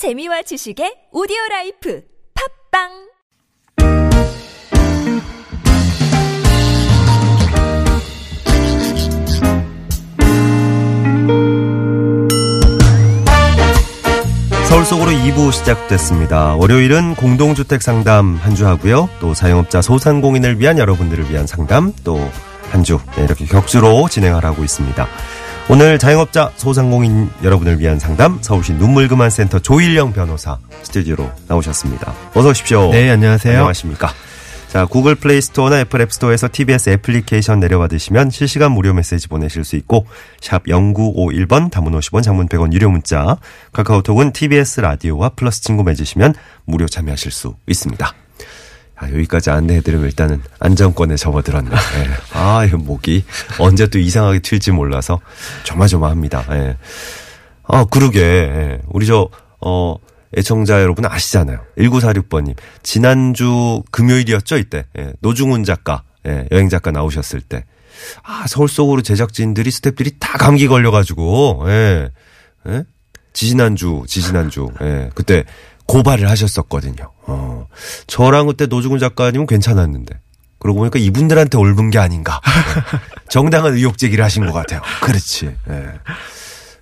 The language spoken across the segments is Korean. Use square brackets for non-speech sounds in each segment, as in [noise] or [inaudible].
재미와 지식의 오디오 라이프 팝빵 서울 속으로 2부 시작됐습니다. 월요일은 공동주택 상담 한 주 하고요. 또 자영업자 소상공인을 위한 여러분들을 위한 상담 또 한주 네, 이렇게 격주로 진행하라고 있습니다. 오늘 자영업자 소상공인 여러분을 위한 상담 서울시 눈물그만센터 조일영 변호사 스튜디오로 나오셨습니다. 어서 오십시오. 네, 안녕하세요. 안녕하십니까. 자, 구글 플레이 스토어나 애플 앱 스토어에서 TBS 애플리케이션 내려받으시면 실시간 무료 메시지 보내실 수 있고 샵 0951번 단문 50원 장문 100원 유료 문자 카카오톡은 TBS 라디오와 플러스 친구 맺으시면 무료 참여하실 수 있습니다. 아, 여기까지 안내해드리면 일단은 안정권에 접어들었네. [laughs] 예. 아, 이 목이 언제 또 이상하게 튈지 몰라서 조마조마합니다. 예. 아, 그러게. 예. 우리 저, 어, 애청자 여러분 아시잖아요. 1946번님. 지난주 금요일이었죠, 이때. 예. 노중훈 작가, 예. 여행 작가 나오셨을 때. 아, 서울 속으로 제작진들이, 스탭들이 다 감기 걸려가지고, 예. 예? 지지난주, 지지난주, 예. 그때 고발을 하셨었거든요. 어. 저랑 그때 노중훈 작가님은 괜찮았는데. 그러고 보니까 이분들한테 옮은 게 아닌가. 예. [laughs] 정당한 의혹 제기를 하신 것 같아요. 그렇지. 예.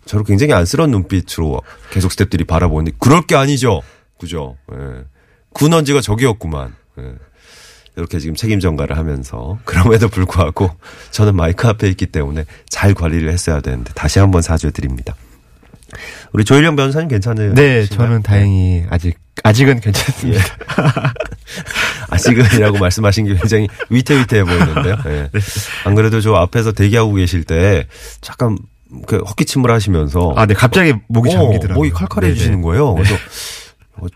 저를 굉장히 안쓰러운 눈빛으로 계속 스탭들이 바라보니 그럴 게 아니죠. 그죠. 예. 군원지가 저기였구만. 예. 이렇게 지금 책임 전가를 하면서 [laughs] 그럼에도 불구하고 저는 마이크 앞에 있기 때문에 잘 관리를 했어야 되는데 다시 한번 사죄 드립니다. 우리 조일영 변호사님 괜찮으요? 네, 저는 다행히 아직 아직은 괜찮습니다. [laughs] 아직은이라고 말씀하신 게 굉장히 위태위태해 보이는데요. [laughs] 예. 안 그래도 저 앞에서 대기하고 계실 때 잠깐 그 헛기침을 하시면서 아, 네, 갑자기 목이 어, 잠기더라고요. 목이 칼칼해지시는 거예요. 그래서 어,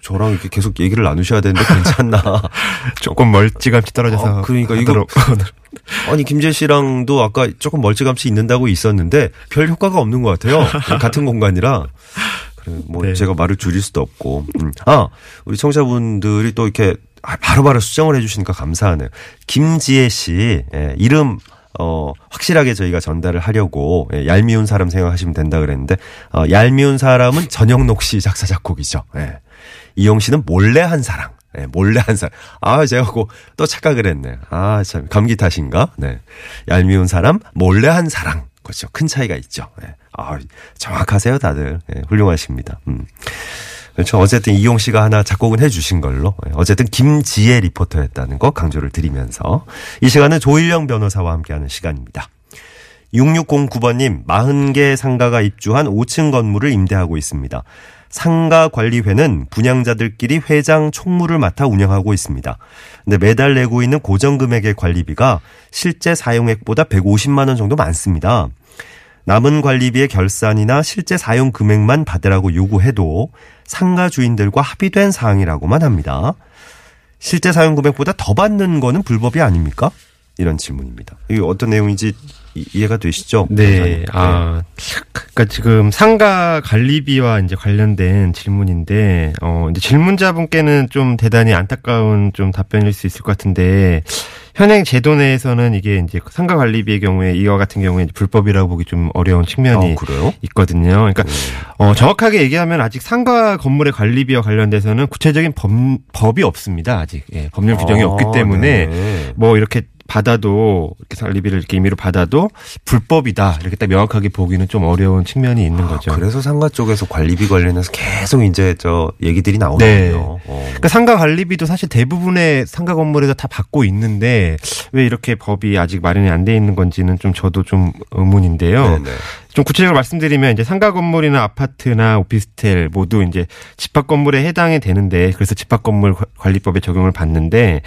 저랑 이렇게 계속 얘기를 나누셔야 되는데 괜찮나. [laughs] 조금 멀찌감치 떨어져서. 아, 그러니까 이거-. [laughs] 아니 김재 씨랑도 아까 조금 멀찌감치 있는다고 있었는데 별 효과가 없는 것 같아요. 같은 공간이라. 그래, 뭐 네. 제가 말을 줄일 수도 없고. 음. 아 우리 청자분들이 또 이렇게 아, 바로바로 수정을 해주시니까 감사하네요. 김지혜 씨 예, 이름 어 확실하게 저희가 전달을 하려고 예, 얄미운 사람 생각하시면 된다 그랬는데 어, 얄미운 사람은 전영록 씨 작사 작곡이죠. 예. 이용 씨는 몰래 한 사랑. 네, 몰래 한 사람. 아, 제가 또 착각을 했네. 아, 참, 감기 탓인가? 네. 얄미운 사람, 몰래 한 사랑. 그렇죠. 큰 차이가 있죠. 네. 아, 정확하세요, 다들. 네, 훌륭하십니다. 음. 그렇죠. 어쨌든 이용 씨가 하나 작곡은 해 주신 걸로. 네, 어쨌든 김지혜 리포터였다는 거 강조를 드리면서 이 시간은 조일영 변호사와 함께하는 시간입니다. 6609번님, 40개 상가가 입주한 5층 건물을 임대하고 있습니다. 상가 관리회는 분양자들끼리 회장 총무를 맡아 운영하고 있습니다. 근데 매달 내고 있는 고정금액의 관리비가 실제 사용액보다 150만 원 정도 많습니다. 남은 관리비의 결산이나 실제 사용 금액만 받으라고 요구해도 상가 주인들과 합의된 사항이라고만 합니다. 실제 사용 금액보다 더 받는 거는 불법이 아닙니까? 이런 질문입니다. 이게 어떤 내용인지 이- 이해가 되시죠? 네, 변호사님? 아, 그러니까 지금 상가 관리비와 이제 관련된 질문인데, 어, 이제 질문자분께는 좀 대단히 안타까운 좀 답변일 수 있을 것 같은데, 현행 제도 내에서는 이게 이제 상가 관리비의 경우에 이와 같은 경우에 불법이라고 보기 좀 어려운 측면이 아? 있거든요. 그러니까 어, 정확하게 얘기하면 아직 상가 건물의 관리비와 관련돼서는 구체적인 법, 법이 없습니다. 아직 예, 법률 규정이 아, 없기 때문에 네. 뭐 이렇게 받아도 이렇게 관리비를 이렇게 임의로 받아도 불법이다 이렇게 딱 명확하게 보기는 좀 어려운 측면이 있는 거죠. 아, 그래서 상가 쪽에서 관리비 관련해서 계속 이제 저 얘기들이 네. 나오는군요. 어. 그러니까 상가 관리비도 사실 대부분의 상가 건물에서 다 받고 있는데 왜 이렇게 법이 아직 마련이 안 돼 있는 건지는 좀 저도 좀 의문인데요. 네네. 좀 구체적으로 말씀드리면 이제 상가 건물이나 아파트나 오피스텔 모두 이제 집합 건물에 해당이 되는데 그래서 집합 건물 관- 관리법에 적용을 받는데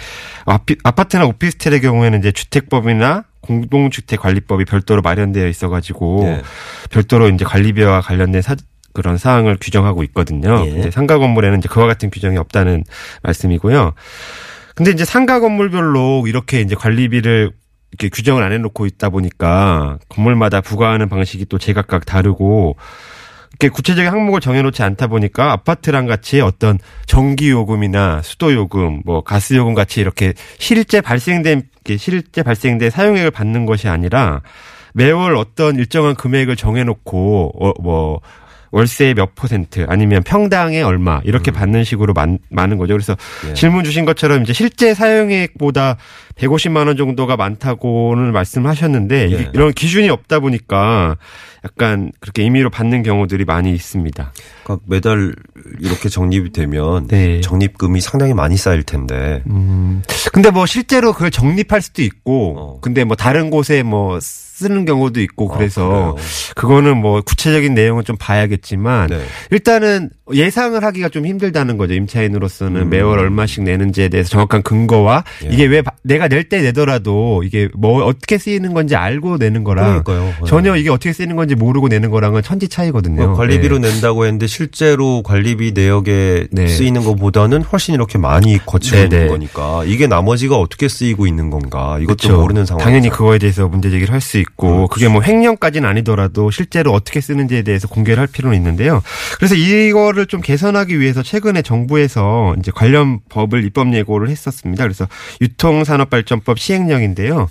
아파트나 오피스텔의 경우에는 이제 주택법이나 공동주택 관리법이 별도로 마련되어 있어가지고 네. 별도로 이제 관리비와 관련된 사, 그런 사항을 규정하고 있거든요. 예. 근데 상가 건물에는 이제 그와 같은 규정이 없다는 말씀이고요. 근데 이제 상가 건물별로 이렇게 이제 관리비를 이렇게 규정을 안 해놓고 있다 보니까 건물마다 부과하는 방식이 또 제각각 다르고 이렇게 구체적인 항목을 정해놓지 않다 보니까 아파트랑 같이 어떤 전기 요금이나 수도 요금, 뭐 가스 요금 같이 이렇게 실제 발생된 실제 발생된 사용액을 받는 것이 아니라 매월 어떤 일정한 금액을 정해놓고 어, 뭐 월세 몇 퍼센트 아니면 평당에 얼마 이렇게 받는 식으로 많, 많은 거죠. 그래서 예. 질문 주신 것처럼 이제 실제 사용액보다 150만 원 정도가 많다고는 말씀하셨는데 예. 이런 기준이 없다 보니까 약간 그렇게 임의로 받는 경우들이 많이 있습니다. 그러니까 매달 이렇게 적립이 되면 네. 적립금이 상당히 많이 쌓일 텐데 음. 근데 뭐 실제로 그걸 적립할 수도 있고, 어. 근데 뭐 다른 곳에 뭐 쓰는 경우도 있고 아, 그래서 그래요? 그거는 뭐 구체적인 내용은 좀 봐야겠지만 네. 일단은 예상을 하기가 좀 힘들다는 거죠. 임차인으로서는 음. 매월 얼마씩 내는지에 대해서 정확한 근거와 예. 이게 왜 바- 내가 낼 때 내더라도 이게 뭐 어떻게 쓰이는 건지 알고 내는 거랑 그러니까요. 전혀 이게 어떻게 쓰이는 건지 모르고 내는 거랑은 천지 차이거든요. 뭐 관리비로 네. 낸다고 했는데 실제로 관리비 내역에 네. 쓰이는 것보다는 훨씬 이렇게 많이 거치고 네, 있는 네. 거니까 이게 나머지가 어떻게 쓰이고 있는 건가 이것도 그쵸. 모르는 상황. 당연히 그거에 대해서 문제 제기를 할 수 있고 그렇죠. 그게 뭐 횡령까지는 아니더라도 실제로 어떻게 쓰는지에 대해서 공개를 할 필요는 있는데요. 그래서 이거를 좀 개선하기 위해서 최근에 정부에서 이제 관련 법을 입법 예고를 했었습니다. 그래서 유통산업발전법 시행령인데요.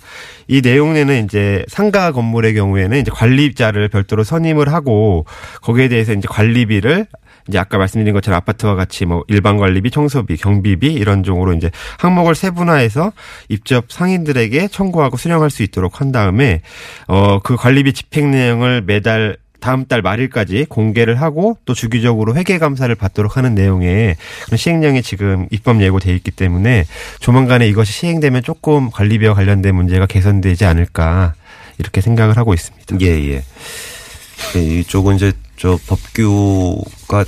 이 내용에는 이제 상가 건물의 경우에는 이제 관리자를 별도로 선임을 하고 거기에 대해서 이제 관리비를 이제 아까 말씀드린 것처럼 아파트와 같이 뭐 일반 관리비, 청소비, 경비비 이런 종으로 이제 항목을 세분화해서 입접 상인들에게 청구하고 수령할 수 있도록 한 다음에 어그 관리비 집행 내용을 매달 다음 달 말일까지 공개를 하고 또 주기적으로 회계 감사를 받도록 하는 내용의 그런 시행령이 지금 입법 예고돼 있기 때문에 조만간에 이것이 시행되면 조금 관리비와 관련된 문제가 개선되지 않을까 이렇게 생각을 하고 있습니다. 예, 예. 네, 이쪽은 이제 저 법규가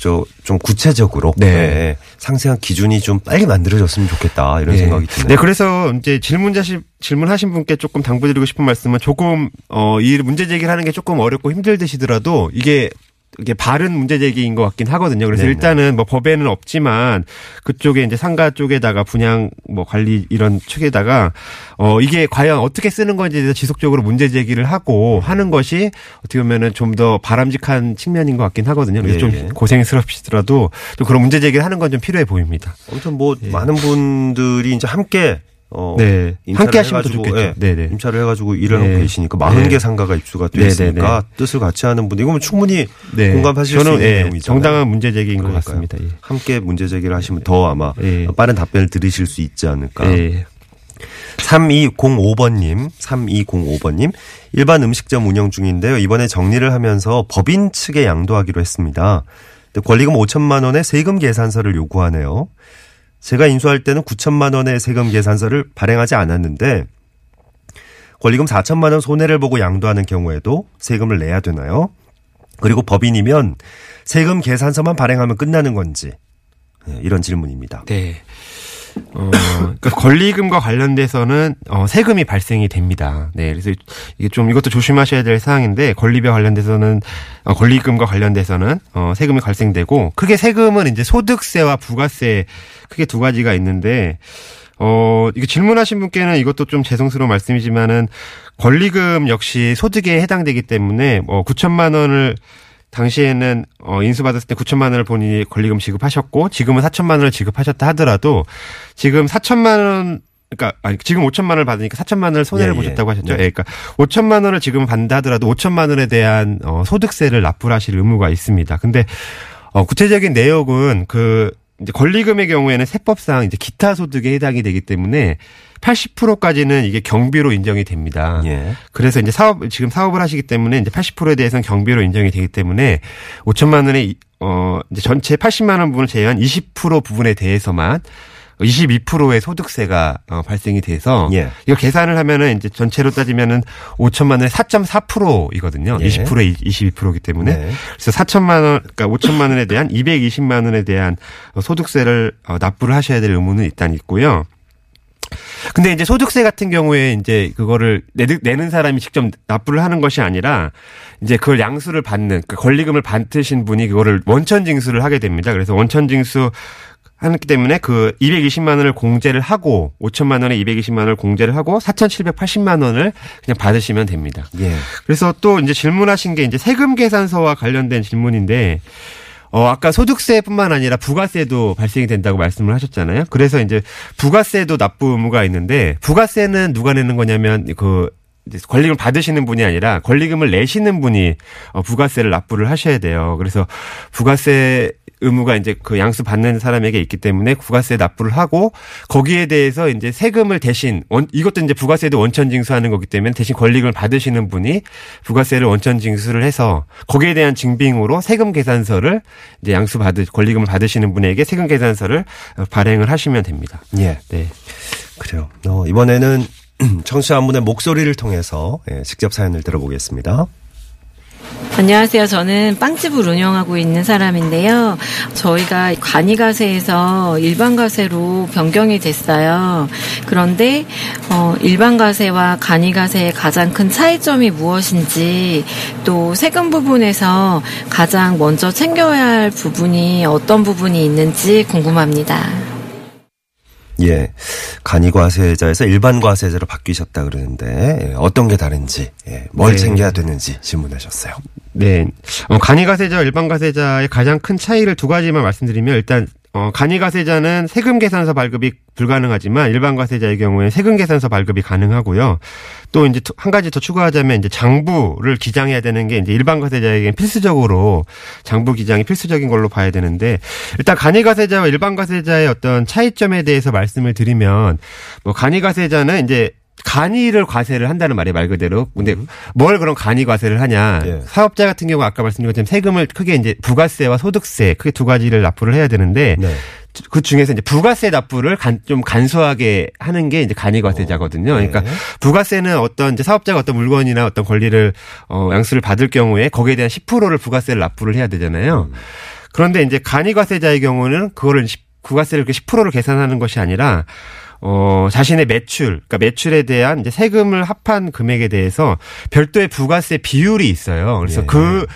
저 좀 구체적으로 네. 네, 상세한 기준이 좀 빨리 만들어졌으면 좋겠다 이런 네. 생각이 드네요. 네, 그래서 이제 질문자시 질문하신 분께 조금 당부드리고 싶은 말씀은 조금 어이 문제 제기를 하는 게 조금 어렵고 힘들드시더라도 이게 이게 바른 문제 제기인 것 같긴 하거든요. 그래서 네네. 일단은 뭐 법에는 없지만 그쪽에 이제 상가 쪽에다가 분양 뭐 관리 이런 측에다가 어 이게 과연 어떻게 쓰는 건지에 대해서 지속적으로 문제 제기를 하고 하는 것이 어떻게 보면은 좀 더 바람직한 측면인 것 같긴 하거든요. 그래서 예, 좀 예. 고생스럽시더라도 좀 그런 문제 제기를 하는 건 좀 필요해 보입니다. 아무튼 뭐 많은 분들이 이제 함께 어 네. 함께 하시면 좋겠죠. 예, 네네. 임차를 해가지고 일을 네. 하고 계시니까 40개 네. 상가가 입수가 돼 네, 있으니까 네, 뜻을 같이 하는 분들 이거면 충분히 네. 공감하실 저는 수 있는 예, 내용이잖아요. 정당한 문제 제기인 것 그러니까요. 같습니다. 예. 함께 문제 제기를 하시면 더 아마 예. 빠른 답변을 들으실 수 있지 않을까. 예. 3205번님, 3205번님, 일반 음식점 운영 중인데요. 이번에 정리를 하면서 법인 측에 양도하기로 했습니다. 권리금 5천만 원의 세금 계산서를 요구하네요. 제가 인수할 때는 9천만 원의 세금 계산서를 발행하지 않았는데 권리금 4천만 원 손해를 보고 양도하는 경우에도 세금을 내야 되나요? 그리고 법인이면 세금 계산서만 발행하면 끝나는 건지 네, 이런 질문입니다. 네. 어, 그러니까 권리금과 관련돼서는 어, 세금이 발생이 됩니다. 네, 그래서 이게 좀 이것도 조심하셔야 될 사항인데 권리비와 관련돼서는 어, 권리금과 관련돼서는 어, 세금이 발생되고 크게 세금은 이제 소득세와 부가세 크게 두 가지가 있는데 어, 이거 질문하신 분께는 이것도 좀 죄송스러운 말씀이지만은 권리금 역시 소득에 해당되기 때문에 뭐 9천만 원을 당시에는 어 인수 받았을 때 9천만 원을 본인이 권리금 지급하셨고 지금은 4천만 원을 지급하셨다 하더라도 지금 4천만 원 그러니까 아니 지금 5천만 원을 받으니까 4천만 원을 손해를 예, 예. 보셨다고 하셨죠. 네. 예, 그러니까 5천만 원을 지금 받는다 하더라도 5천만 원에 대한 어 소득세를 납부를 하실 의무가 있습니다. 근데 어 구체적인 내역은 그 이제 권리금의 경우에는 세법상 이제 기타 소득에 해당이 되기 때문에 80%까지는 이게 경비로 인정이 됩니다. 예. 그래서 이제 사업 지금 사업을 하시기 때문에 이제 80%에 대해서는 경비로 인정이 되기 때문에 5천만 원의 이- 어 이제 전체 80만 원 부분을 제외한 20% 부분에 대해서만 22%의 소득세가 어, 발생이 돼서 예. 이거 계산을 하면은 이제 전체로 따지면은 5천만 원의 4.4%이거든요. 예. 20%에 22%이기 때문에 네. 그래서 4천만 원, 그러니까 5천만 원에 대한 220만 원에 대한 어, 소득세를 어, 납부를 하셔야 될 의무는 일단 있고요. 근데 이제 소득세 같은 경우에 이제 그거를 내, 내는 사람이 직접 납부를 하는 것이 아니라 이제 그걸 양수를 받는 그 권리금을 받으신 분이 그거를 원천 징수를 하게 됩니다. 그래서 원천 징수 하기 때문에 그 220만 원을 공제를 하고 5천만 원에 220만 원을 공제를 하고 4,780만 원을 그냥 받으시면 됩니다. 예. 그래서 또 이제 질문하신 게 이제 세금 계산서와 관련된 질문인데 어, 아까 소득세뿐만 아니라 부가세도 발생이 된다고 말씀을 하셨잖아요. 그래서 이제 부가세도 납부 의무가 있는데 부가세는 누가 내는 거냐면 그 권리금을 받으시는 분이 아니라 권리금을 내시는 분이 어, 부가세를 납부를 하셔야 돼요. 그래서 부가세 의무가 이제 그 양수 받는 사람에게 있기 때문에 부가세 납부를 하고 거기에 대해서 이제 세금을 대신 원, 이것도 이제 부가세도 원천 징수하는 거기 때문에 대신 권리금을 받으시는 분이 부가세를 원천 징수를 해서 거기에 대한 증빙으로 세금 계산서를 이제 양수 받으 권리금을 받으시는 분에게 세금 계산서를 발행을 하시면 됩니다. 예. 네. 그래요. 어, 이번에는 청취자 한 분의 목소리를 통해서 예, 직접 사연을 들어보겠습니다. 안녕하세요. 저는 빵집을 운영하고 있는 사람인데요. 저희가 간이가세에서 일반가세로 변경이 됐어요. 그런데 어, 일반가세와 간이가세의 가장 큰 차이점이 무엇인지 또 세금 부분에서 가장 먼저 챙겨야 할 부분이 어떤 부분이 있는지 궁금합니다. 예. 간이 과세자에서 일반 과세자로 바뀌셨다 그러는데 예, 어떤 게 다른지, 예, 뭘 네. 챙겨야 되는지 질문하셨어요. 네. 어, 간이가세자와 일반가세자의 가장 큰 차이를 두 가지만 말씀드리면 일단 어, 간이가세자는 세금 계산서 발급이 불가능하지만 일반가세자의 경우에 세금 계산서 발급이 가능하고요. 또 이제 한 가지 더 추가하자면 이제 장부를 기장해야 되는 게 이제 일반가세자에게는 필수적으로 장부 기장이 필수적인 걸로 봐야 되는데 일단 간이가세자와 일반가세자의 어떤 차이점에 대해서 말씀을 드리면 뭐 간이가세자는 이제 간이를 과세를 한다는 말이 말 그대로. 근데 뭘 그런 간이 과세를 하냐. 예. 사업자 같은 경우 아까 말씀드린 것처럼 세금을 크게 이제 부가세와 소득세 크게 두 가지를 납부를 해야 되는데 네. 그 중에서 이제 부가세 납부를 간, 좀 간소하게 하는 게 이제 간이과세자거든요. 그러니까 네. 부가세는 어떤 이제 사업자가 어떤 물건이나 어떤 권리를 어 양수를 받을 경우에 거기에 대한 10%를 부가세를 납부를 해야 되잖아요. 그런데 이제 간이과세자의 경우는 그거를 10 부가세를 그 10%를 계산하는 것이 아니라 어, 자신의 매출, 그러니까 매출에 대한 이제 세금을 합한 금액에 대해서 별도의 부가세 비율이 있어요. 그래서 예. 그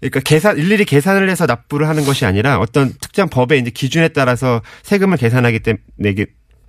그러니까 계산 일일이 계산을 해서 납부를 하는 것이 아니라 어떤 특정 법의 이제 기준에 따라서 세금을 계산하기 때문에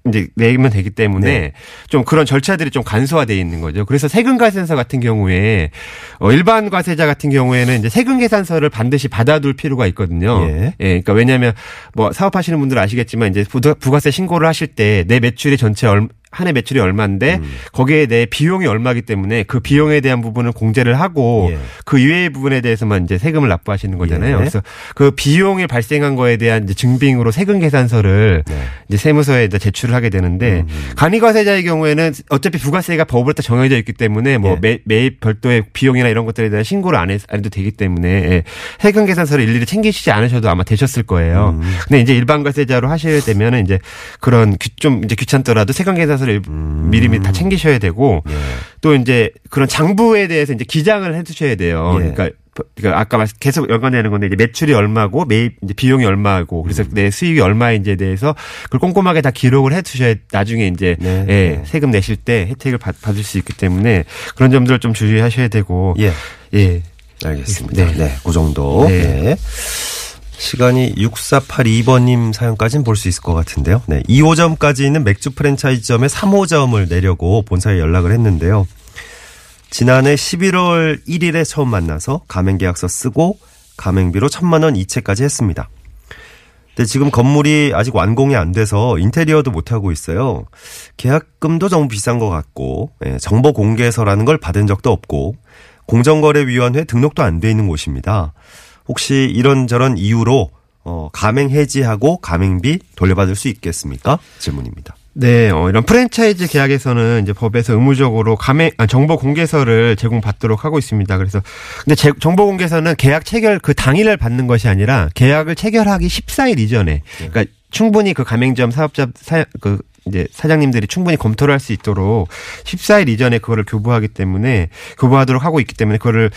이제 내면 되기 때문에 네. 좀 그런 절차들이 좀 간소화되어 있는 거죠. 그래서 세금 계산서 같은 경우에 어 일반 과세자 같은 경우에는 이제 세금 계산서를 반드시 받아둘 필요가 있거든요. 예. 예, 그러니까 왜냐하면 뭐 사업하시는 분들 아시겠지만 이제 부가- 부가세 신고를 하실 때 내 매출이 전체 얼, 한 해 매출이 얼마인데 음. 거기에 내 비용이 얼마기 때문에 그 비용에 대한 부분을 공제를 하고 예. 그 이외의 부분에 대해서만 이제 세금을 납부하시는 거잖아요. 예. 그래서 그 비용이 발생한 거에 대한 이제 증빙으로 세금 계산서를 네. 이제 세무서에 이제 제출을 하게 되는데 간이과세자의 경우에는 어차피 부가세가 법으로 딱 정해져 있기 때문에 뭐 예. 매, 매입 별도의 비용이나 이런 것들에 대한 신고를 안, 해, 안 해도 되기 때문에 예. 세금 계산서를 일일이 챙기시지 않으셔도 아마 되셨을 거예요. 근데 이제 일반 과세자로 하셔야 되면은 이제 그런 귀- 좀 이제 귀찮더라도 세금 계산서 를 미리미리 다 챙기셔야 되고 예. 또 이제 그런 장부에 대해서 이제 기장을 해 두셔야 돼요. 예. 그러니까 그러니까 아까 말씀 계속 연관되는 건데 이제 매출이 얼마고 매입 이제 비용이 얼마고 그래서 음. 내 수익이 얼마인지에 대해서 그걸 꼼꼼하게 다 기록을 해 두셔야 나중에 이제 네. 예, 세금 내실 때 혜택을 받, 받을 수 있기 때문에 그런 점들을 좀 주의하셔야 되고 예. 예. 알겠습니다. 네. 네. 그 정도. 네. 네. 시간이 6482번님 사연까지는 볼 수 있을 것 같은데요. 네. 2호점까지 있는 맥주 프랜차이즈점에 3호점을 내려고 본사에 연락을 했는데요. 지난해 11월 1일에 처음 만나서 가맹계약서 쓰고 가맹비로 천만 원 이체까지 했습니다. 근데 지금 건물이 아직 완공이 안 돼서 인테리어도 못 하고 있어요. 계약금도 너무 비싼 것 같고 예, 정보 공개서라는 걸 받은 적도 없고 공정거래위원회 등록도 안 돼 있는 곳입니다. 혹시 이런저런 이유로 어, 가맹 해지하고 가맹비 돌려받을 수 있겠습니까? 질문입니다. 네, 어, 이런 프랜차이즈 계약에서는 이제 법에서 의무적으로 가맹 아, 정보 공개서를 제공받도록 하고 있습니다. 그래서 근데 제- 정보 공개서는 계약 체결 그 당일날 받는 것이 아니라 계약을 체결하기 14일 이전에 그러니까 충분히 그 가맹점 사업자 사, 그 이제 사장님들이 충분히 검토를 할 수 있도록 14일 이전에 그거를 교부하기 때문에 교부하도록 하고 있기 때문에 그거를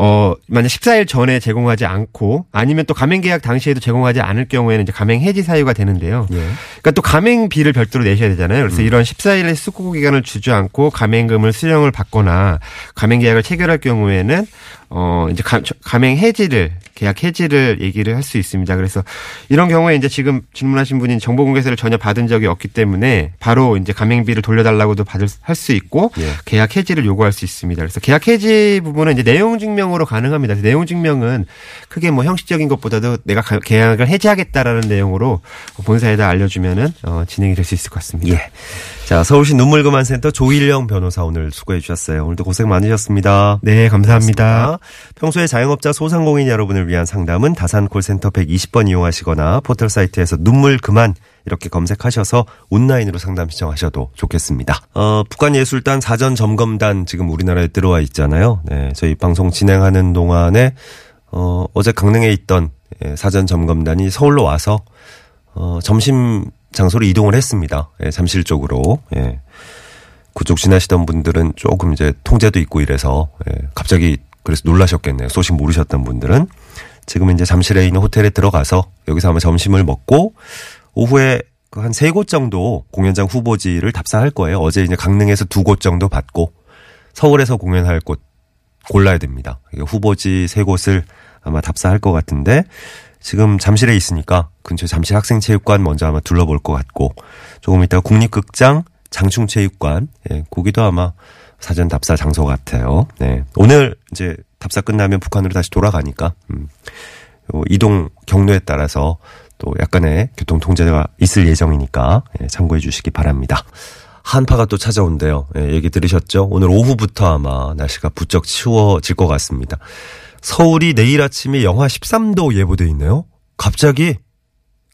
어, 만약 14일 전에 제공하지 않고 아니면 또 가맹 계약 당시에도 제공하지 않을 경우에는 이제 가맹 해지 사유가 되는데요. 예. 그러니까 또 가맹비를 별도로 내셔야 되잖아요. 그래서 이런 14일의 수고 기간을 주지 않고 가맹금을 수령을 받거나 가맹 계약을 체결할 경우에는 어 이제 가, 가맹 해지를 계약 해지를 얘기를 할 수 있습니다. 그래서 이런 경우에 이제 지금 질문하신 분이 정보 공개서를 전혀 받은 적이 없기 때문에 바로 이제 가맹비를 돌려달라고도 받을 할 수 있고 예. 계약 해지를 요구할 수 있습니다. 그래서 계약 해지 부분은 이제 내용 증명 으로 가능합니다. 내용 증명은 크게 뭐 형식적인 것보다도 내가 가- 계약을 해지하겠다라는 내용으로 본사에다 알려주면은 어, 진행이 될 수 있을 것 같습니다. 예. 자, 서울시 눈물그만센터 조일영 변호사 오늘 수고해 주셨어요. 오늘도 고생 많으셨습니다. 네, 감사합니다. 고맙습니다. 평소에 자영업자 소상공인 여러분을 위한 상담은 다산 콜센터 120번 이용하시거나 포털 사이트에서 눈물 그만 이렇게 검색하셔서 온라인으로 상담 신청하셔도 좋겠습니다. 어, 북한예술단 사전 점검단 지금 우리나라에 들어와 있잖아요. 네, 저희 방송 진행하는 동안에 어, 어제 강릉에 있던 예, 사전 점검단이 서울로 와서 어, 점심 장소로 이동을 했습니다. 예, 잠실 쪽으로. 예. 그쪽 지나시던 분들은 조금 이제 통제도 있고 이래서 예, 갑자기 그래서 놀라셨겠네요. 소식 모르셨던 분들은 지금 이제 잠실에 있는 호텔에 들어가서 여기서 아마 점심을 먹고 오후에 그한세 곳 정도 공연장 후보지를 답사할 거예요. 어제 이제 강릉에서 두 곳 정도 받고 서울에서 공연할 곳 골라야 됩니다. 후보지 세 곳을 아마 답사할 것 같은데 지금 잠실에 있으니까 근처 잠실 학생체육관 먼저 아마 둘러볼 것 같고 조금 이따 국립극장 장충체육관 예, 거기도 아마 사전 답사 장소 같아요. 네. 오늘 이제 답사 끝나면 북한으로 다시 돌아가니까 음. 요 이동 경로에 따라서 또 약간의 교통 통제가 있을 예정이니까 예, 참고해 주시기 바랍니다. 한파가 또 찾아온대요. 예, 얘기 들으셨죠? 오늘 오후부터 아마 날씨가 부쩍 추워질 것 같습니다. 서울이 내일 아침에 영하 13도 예보돼 있네요. 갑자기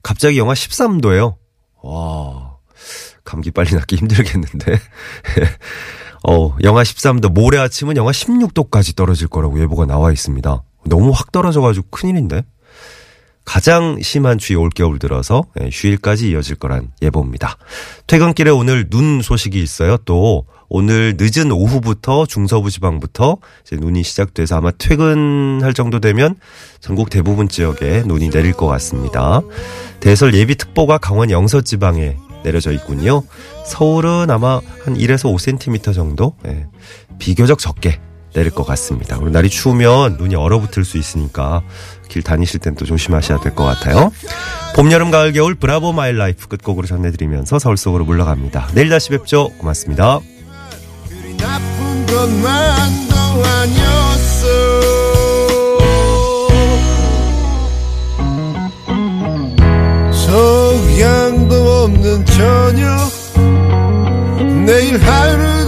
갑자기 영하 13도예요. 와. 감기 빨리 낫기 힘들겠는데. [laughs] 어, 영하 13도, 모레 아침은 영하 16도까지 떨어질 거라고 예보가 나와 있습니다. 너무 확 떨어져가지고 큰일인데. 가장 심한 추위 올겨울 들어서 예, 휴일까지 이어질 거란 예보입니다. 퇴근길에 오늘 눈 소식이 있어요. 또 오늘 늦은 오후부터 중서부 지방부터 이제 눈이 시작돼서 아마 퇴근할 정도 되면 전국 대부분 지역에 눈이 내릴 것 같습니다. 대설 예비특보가 강원 영서 지방에 내려져 있군요. 서울은 아마 한 1에서 5cm 정도 예, 비교적 적게 내릴 것 같습니다. 그리고 날이 추우면 눈이 얼어붙을 수 있으니까 길 다니실 땐 또 조심하셔야 될 것 같아요. 봄, 여름, 가을, 겨울 Bravo My Life 끝곡으로 전해드리면서 서울 속으로 물러갑니다. 내일 다시 뵙죠. 고맙습니다. 소양도 없는 저녁 내일 하루도